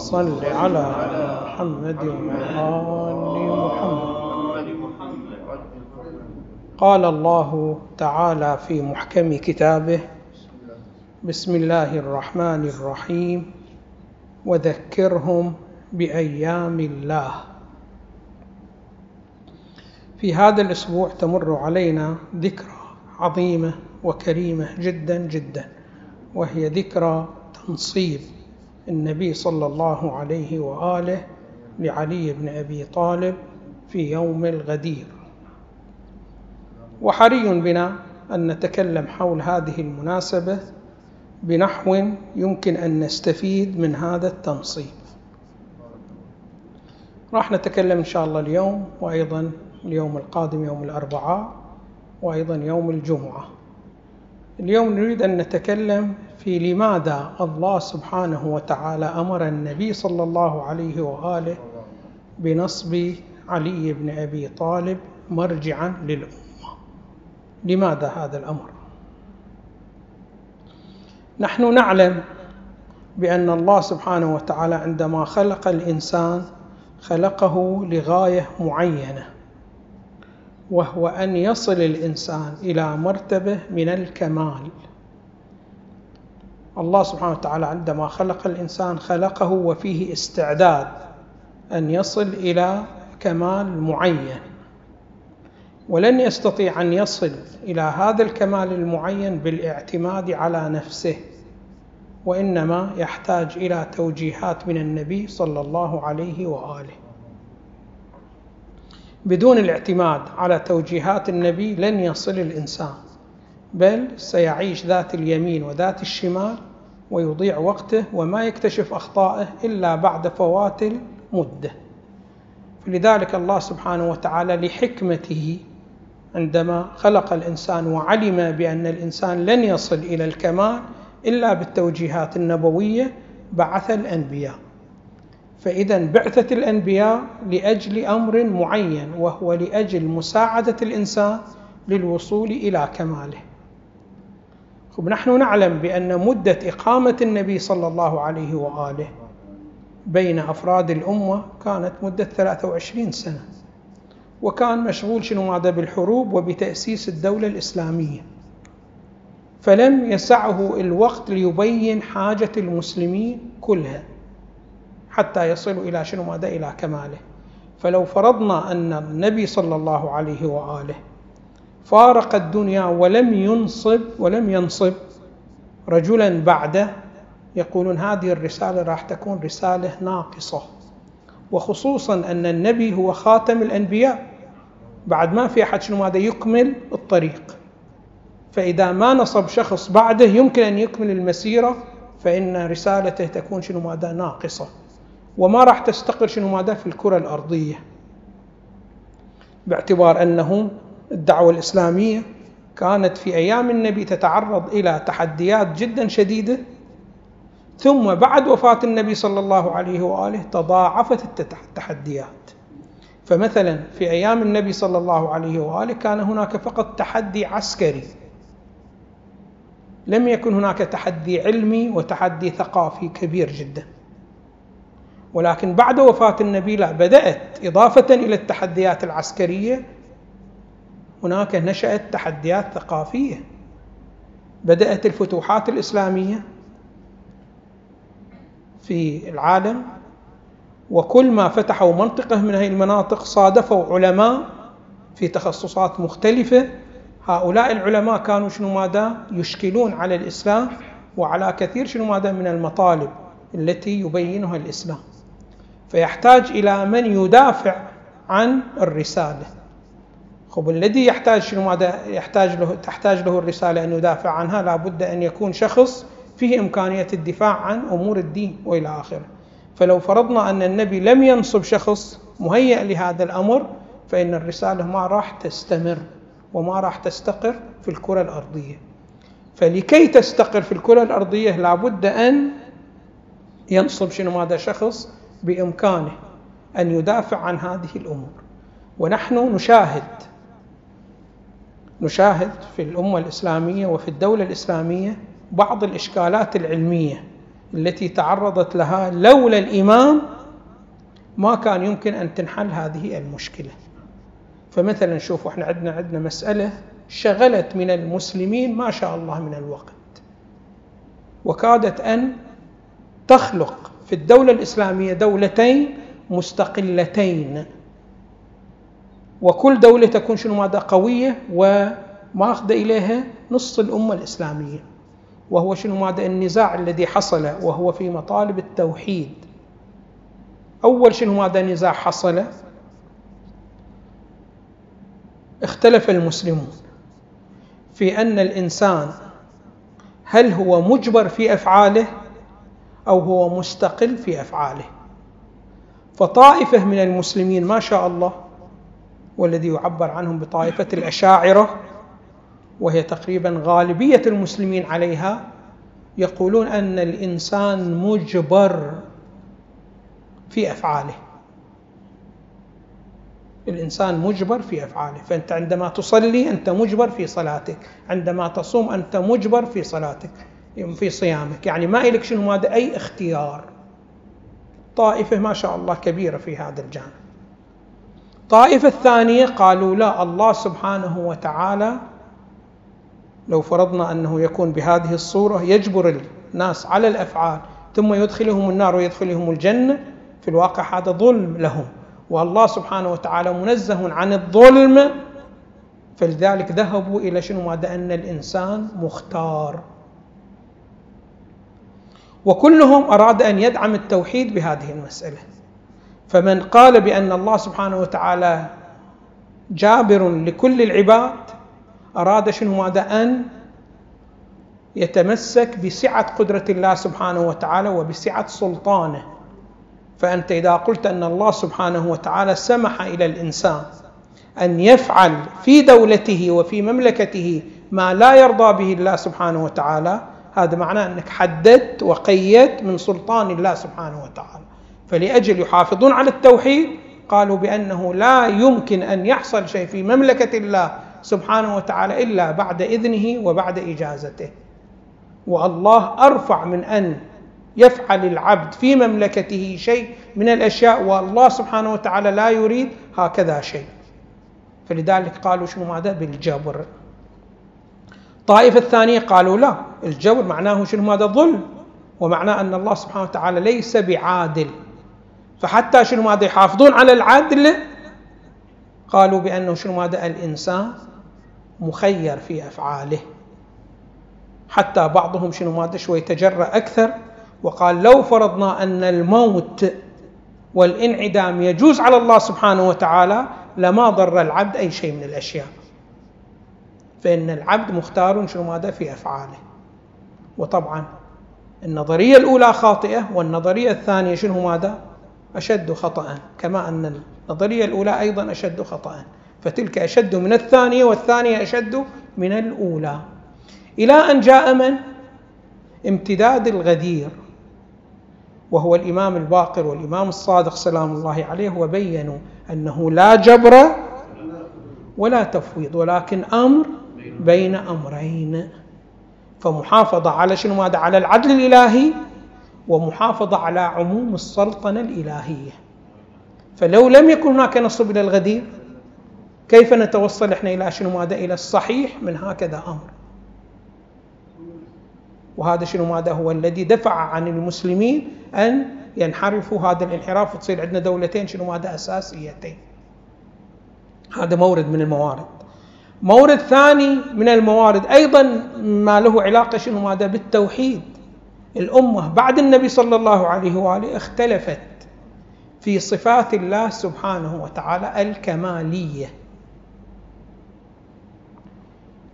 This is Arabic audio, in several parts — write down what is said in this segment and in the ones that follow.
صل على محمد وآل محمد. قال الله تعالى في محكم كتابه بسم الله الرحمن الرحيم وذكرهم بأيام الله. في هذا الأسبوع تمر علينا ذكرى عظيمة وكريمة جدا جدا وهي ذكرى تنصيب النبي صلى الله عليه وآله لعلي بن أبي طالب في يوم الغدير. وحري بنا أن نتكلم حول هذه المناسبة بنحو يمكن أن نستفيد من هذا التنصيب. راح نتكلم إن شاء الله اليوم وأيضا اليوم القادم يوم الأربعاء وأيضا يوم الجمعة. اليوم نريد أن نتكلم في لماذا الله سبحانه وتعالى أمر النبي صلى الله عليه وآله بنصب علي بن أبي طالب مرجعا للأمة. لماذا هذا الأمر؟ نحن نعلم بأن الله سبحانه وتعالى عندما خلق الإنسان خلقه لغاية معينة. وهو أن يصل الإنسان إلى مرتبة من الكمال. الله سبحانه وتعالى عندما خلق الإنسان خلقه وفيه استعداد أن يصل إلى كمال معين ولن يستطيع أن يصل إلى هذا الكمال المعين بالاعتماد على نفسه وإنما يحتاج إلى توجيهات من النبي صلى الله عليه وآله. بدون الاعتماد على توجيهات النبي لن يصل الإنسان بل سيعيش ذات اليمين وذات الشمال ويضيع وقته وما يكتشف أخطائه إلا بعد فوات المدة. فلذلك الله سبحانه وتعالى لحكمته عندما خلق الإنسان وعلم بأن الإنسان لن يصل إلى الكمال إلا بالتوجيهات النبوية بعث الأنبياء. فإذا بعثة الأنبياء لأجل أمر معين وهو لأجل مساعدة الإنسان للوصول إلى كماله. خب نحن نعلم بأن مدة إقامة النبي صلى الله عليه وآله بين أفراد الأمة كانت مدة 23 سنة وكان مشغول شنو ماذا بالحروب وبتأسيس الدولة الإسلامية. فلم يسعه الوقت ليبين حاجة المسلمين كلها. حتى يصلوا إلى شنو ماذا؟ إلى كماله. فلو فرضنا أن النبي صلى الله عليه وآله فارق الدنيا ولم ينصب ولم ينصب رجلا بعده يقولون هذه الرسالة راح تكون رسالة ناقصة. وخصوصا أن النبي هو خاتم الأنبياء. بعد ما في أحد شنو ماذا؟ يكمل الطريق. فإذا ما نصب شخص بعده يمكن أن يكمل المسيرة فإن رسالته تكون شنو ماذا؟ ناقصة. وما راح تستقر شنو ماذا في الكرة الأرضية باعتبار أنه الدعوة الإسلامية كانت في أيام النبي تتعرض إلى تحديات جدا شديدة ثم بعد وفاة النبي صلى الله عليه وآله تضاعفت التحديات. فمثلا في أيام النبي صلى الله عليه وآله كان هناك فقط تحدي عسكري لم يكن هناك تحدي علمي وتحدي ثقافي كبير جدا. ولكن بعد وفاة النبي لا بدأت إضافة إلى التحديات العسكرية. هناك نشأت تحديات ثقافية. بدأت الفتوحات الإسلامية في العالم وكل ما فتحوا منطقة من هذه المناطق صادفوا علماء في تخصصات مختلفة. هؤلاء العلماء كانوا شنو ماذا؟ يشكلون على الإسلام وعلى كثير شنو ماذا؟ من المطالب التي يبينها الإسلام. فيحتاج إلى من يدافع عن الرسالة. خب الذي يحتاج شنو ماذا يحتاج له تحتاج له الرسالة أن يدافع عنها؟ لابد أن يكون شخص فيه إمكانية الدفاع عن أمور الدين وإلى آخره. فلو فرضنا أن النبي لم ينصب شخص مهيئ لهذا الأمر فإن الرسالة ما راح تستمر وما راح تستقر في الكرة الأرضية. فلكي تستقر في الكرة الأرضية لابد أن ينصب شنو هذا شخص بإمكانه أن يدافع عن هذه الأمور. ونحن نشاهد نشاهد في الأمة الإسلامية وفي الدولة الإسلامية بعض الإشكالات العلمية التي تعرضت لها لولا الإمام ما كان يمكن أن تنحل هذه المشكلة. فمثلا شوفوا إحنا عندنا عندنا مسألة شغلت من المسلمين ما شاء الله من الوقت وكادت أن تخلق في الدولة الإسلامية دولتين مستقلتين. وكل دولة تكون شنو ماذا قوية وماخذة إليها نص الأمة الإسلامية. وهو شنو ماذا النزاع الذي حصل وهو في مطالب التوحيد. أول شنو ماذا نزاع حصل؟ اختلف المسلمون في أن الإنسان هل هو مجبر في أفعاله أو هو مستقل في أفعاله. فطائفة من المسلمين ما شاء الله والذي يعبر عنهم بطائفة الأشاعرة وهي تقريبا غالبية المسلمين عليها يقولون أن الإنسان مجبر في أفعاله. الإنسان مجبر في أفعاله. فأنت عندما تصلي أنت مجبر في صلاتك. عندما تصوم أنت مجبر في صلاتك. في صيامك. يعني ما إلك شنو ماذا أي اختيار. طائفة ما شاء الله كبيرة في هذا الجانب. الطائفة الثانية قالوا لا الله سبحانه وتعالى لو فرضنا أنه يكون بهذه الصورة يجبر الناس على الأفعال ثم يدخلهم النار ويدخلهم الجنة في الواقع هذا ظلم لهم. والله سبحانه وتعالى منزه عن الظلم فلذلك ذهبوا إلى شنو؟ ماذا أن الإنسان مختار. وكلهم أراد أن يدعم التوحيد بهذه المسألة. فمن قال بأن الله سبحانه وتعالى جابر لكل العباد أراد شنو؟ ماذا أن يتمسك بسعة قدرة الله سبحانه وتعالى وبسعة سلطانه. فأنت إذا قلت أن الله سبحانه وتعالى سمح إلى الإنسان أن يفعل في دولته وفي مملكته ما لا يرضى به الله سبحانه وتعالى هذا معناه أنك حددت وقيدت من سلطان الله سبحانه وتعالى. فلأجل يحافظون على التوحيد قالوا بأنه لا يمكن أن يحصل شيء في مملكة الله سبحانه وتعالى إلا بعد إذنه وبعد إجازته. والله أرفع من أن يفعل العبد في مملكته شيء من الأشياء والله سبحانه وتعالى لا يريد هكذا شيء. فلذلك قالوا شنو ماذا؟ بالجبر. الطائفة الثانية قالوا لا الجبر معناه شنو ماذا ظلم. ومعناه أن الله سبحانه وتعالى ليس بعادل. فحتى شنو ماذا يحافظون على العدل. قالوا بأنه شنو ماذا الإنسان مخير في أفعاله. حتى بعضهم شنو ماذا شوي تجرأ أكثر وقال لو فرضنا أن الموت والانعدام يجوز على الله سبحانه وتعالى لما ضر العبد أي شيء من الأشياء. فإن العبد مختار شنو ماذا في أفعاله. وطبعا النظرية الأولى خاطئة والنظرية الثانية شنو ماذا؟ أشد خطا. كما أن النظرية الأولى أيضا أشد خطا. فتلك أشد من الثانية والثانية أشد من الأولى. إلى أن جاء من؟ امتداد الغدير. وهو الإمام الباقر والإمام الصادق سلام الله عليه وبينوا أنه لا جبر ولا تفويض ولكن أمر بين أمرين. فمحافظة على شنو؟ ماذا؟ على العدل الإلهي ومحافظة على عموم السلطنة الإلهية. فلو لم يكن هناك نصب إلى الغدير كيف نتوصل إحنا إلى شنو؟ ماذا؟ إلى الصحيح من هكذا أمر. وهذا شنو؟ ماذا هو الذي دفع عن المسلمين أن ينحرفوا؟ هذا الانحراف وتصير عندنا دولتين شنو؟ ماذا؟ أساسيتين. هذا مورد من الموارد. مورد ثاني من الموارد أيضا ما له علاقة شنو ماذا؟ بالتوحيد. الأمة بعد النبي صلى الله عليه وآله اختلفت في صفات الله سبحانه وتعالى الكمالية.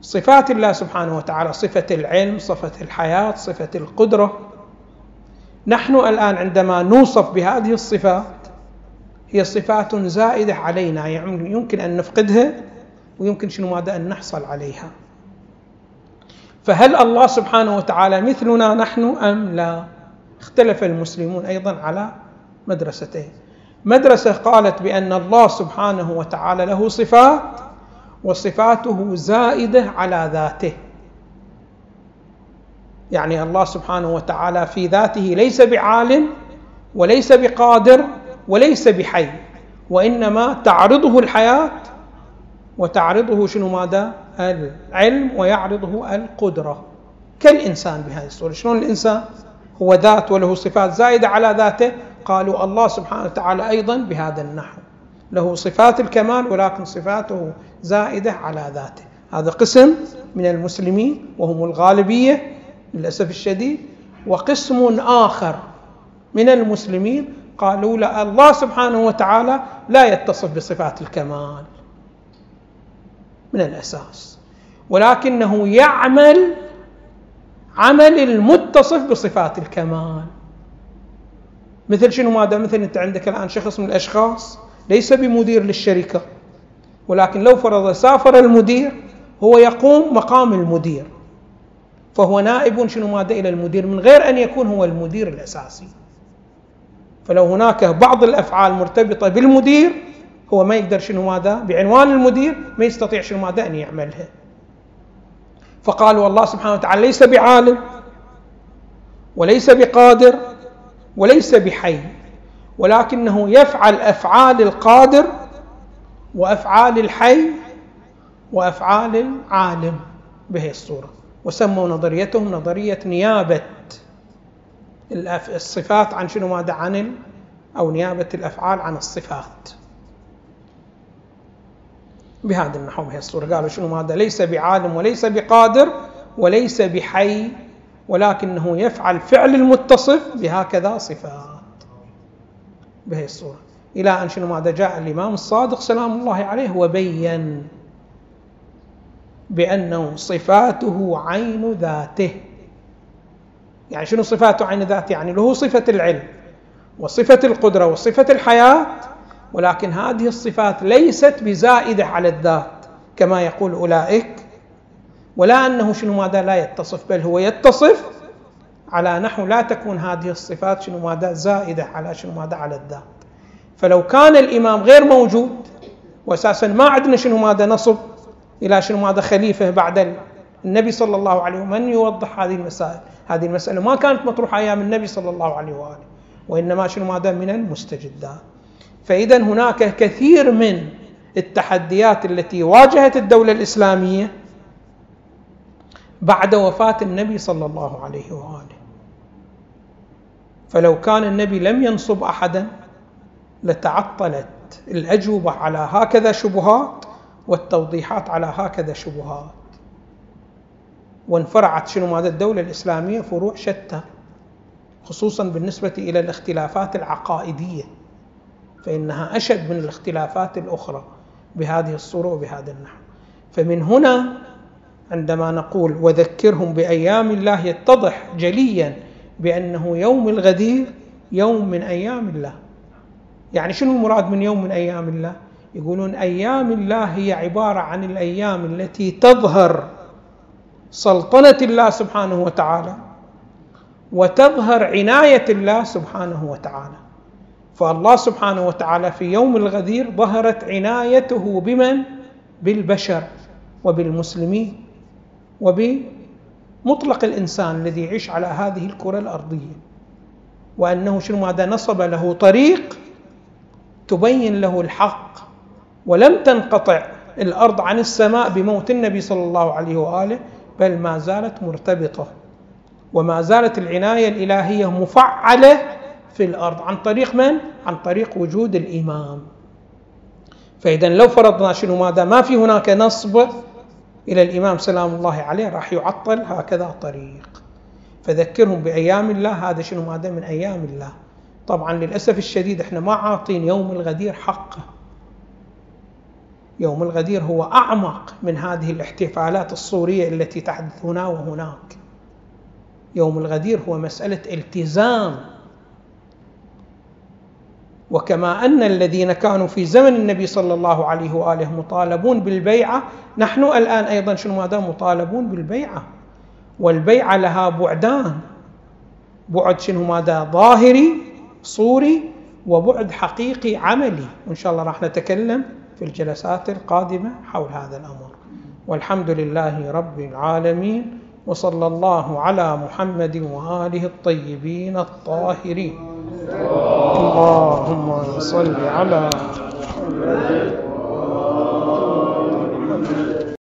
صفات الله سبحانه وتعالى صفة العلم صفة الحياة صفة القدرة. نحن الآن عندما نوصف بهذه الصفات هي صفات زائدة علينا يعني يمكن أن نفقدها. ويمكن شنو ماذا أن نحصل عليها. فهل الله سبحانه وتعالى مثلنا نحن أم لا؟ اختلف المسلمون أيضا على مدرستين مدرسة قالت بأن الله سبحانه وتعالى له صفات وصفاته زائدة على ذاته. يعني الله سبحانه وتعالى في ذاته ليس بعالم وليس بقادر وليس بحي وإنما تعرضه الحياة وتعرضه شنو ماذا؟ العلم ويعرضه القدرة كالإنسان بهذه الصورة، شلون الإنسان؟ هو ذات وله صفات زائدة على ذاته، قالوا الله سبحانه وتعالى أيضا بهذا النحو. له صفات الكمال ولكن صفاته زائدة على ذاته. هذا قسم من المسلمين وهم الغالبية للأسف الشديد وقسم آخر من المسلمين قالوا لا الله سبحانه وتعالى لا يتصف بصفات الكمال من الاساس ولكنه يعمل عمل المتصف بصفات الكمال. مثل شنو ماذا مثل أنت عندك الآن شخص من الأشخاص ليس بمدير للشركة ولكن لو فرض سافر المدير هو يقوم مقام المدير فهو نائب شنو ماذا إلى المدير من غير أن يكون هو المدير الأساسي. فلو هناك بعض الأفعال مرتبطة بالمدير هو ما يقدر شنو ماذا؟ بعنوان المدير ما يستطيع شنو ماذا أن يعملها. فقالوا الله سبحانه وتعالى ليس بعالم وليس بقادر وليس بحي ولكنه يفعل أفعال القادر وأفعال الحي وأفعال العالم بهي الصورة. وسموا نظريتهم نظرية نيابة الصفات عن شنو ماذا؟ عن أو نيابة الأفعال عن الصفات. بهذا النحو بهذه الصورة. قالوا شنو ماذا ليس بعالم وليس بقادر وليس بحي ولكنه يفعل فعل المتصف بهكذا صفات. بهذه الصورة. إلى أن شنو ماذا جاء؟ الإمام الصادق سلام الله عليه وبين بأنه صفاته عين ذاته. يعني شنو صفاته عين ذاته؟ يعني له صفة العلم وصفة القدرة وصفة الحياة ولكن هذه الصفات ليست بزائدة على الذات كما يقول أولئك. ولا أنه شنو ماذا لا يتصف بل هو يتصف على نحو لا تكون هذه الصفات شنو ماذا زائدة على شنو ماذا على الذات. فلو كان الإمام غير موجود وأساسا ما عندنا شنو ماذا نصب إلى شنو ماذا خليفة بعد النبي صلى الله عليه وسلم من يوضح هذه المسائل؟ هذه المسألة ما كانت مطروحة أيام النبي صلى الله عليه وآله وإنما شنو ماذا من المستجدات. فاذا هناك كثير من التحديات التي واجهت الدولة الإسلامية بعد وفاة النبي صلى الله عليه وآله. فلو كان النبي لم ينصب احدا لتعطلت الأجوبة على هكذا شبهات والتوضيحات على هكذا شبهات. وانفرعت شنو ماذا الدولة الإسلامية؟ فروع شتى خصوصا بالنسبة إلى الاختلافات العقائدية. فإنها أشد من الاختلافات الأخرى بهذه الصورة وبهذا النحو. فمن هنا عندما نقول وذكرهم بأيام الله يتضح جليا بأنه يوم الغدير يوم من أيام الله. يعني شنو المراد من يوم من أيام الله؟ يقولون أيام الله هي عبارة عن الأيام التي تظهر سلطنة الله سبحانه وتعالى وتظهر عناية الله سبحانه وتعالى. فالله سبحانه وتعالى في يوم الغدير ظهرت عنايته بمن؟ بالبشر وبالمسلمين وبمطلق الإنسان الذي يعيش على هذه الكرة الأرضية. وأنه شنو؟ ماذا نصب له طريق تبين له الحق ولم تنقطع الأرض عن السماء بموت النبي صلى الله عليه وآله بل ما زالت مرتبطة. وما زالت العناية الإلهية مفعلة في الأرض عن طريق من؟ عن طريق وجود الإمام. فاذا لو فرضنا شنو ماذا ما في هناك نصب إلى الإمام سلام الله عليه راح يعطل هكذا طريق. فذكرهم بأيام الله هذا شنو ماذا من أيام الله. طبعا للأسف الشديد إحنا ما عاطين يوم الغدير حقه. يوم الغدير هو أعمق من هذه الاحتفالات الصورية التي تحدث هنا وهناك. يوم الغدير هو مسألة التزام وكما أن الذين كانوا في زمن النبي صلى الله عليه وآله مطالبون بالبيعة نحن الآن أيضا شنو ماذا؟ مطالبون بالبيعة. والبيعة لها بعدان. بعد شنو ماذا؟ ظاهري صوري وبعد حقيقي عملي. وإن شاء الله راح نتكلم في الجلسات القادمة حول هذا الأمر. والحمد لله رب العالمين وصلى الله على محمد وآله الطيبين الطاهرين. اللهم صل على محمد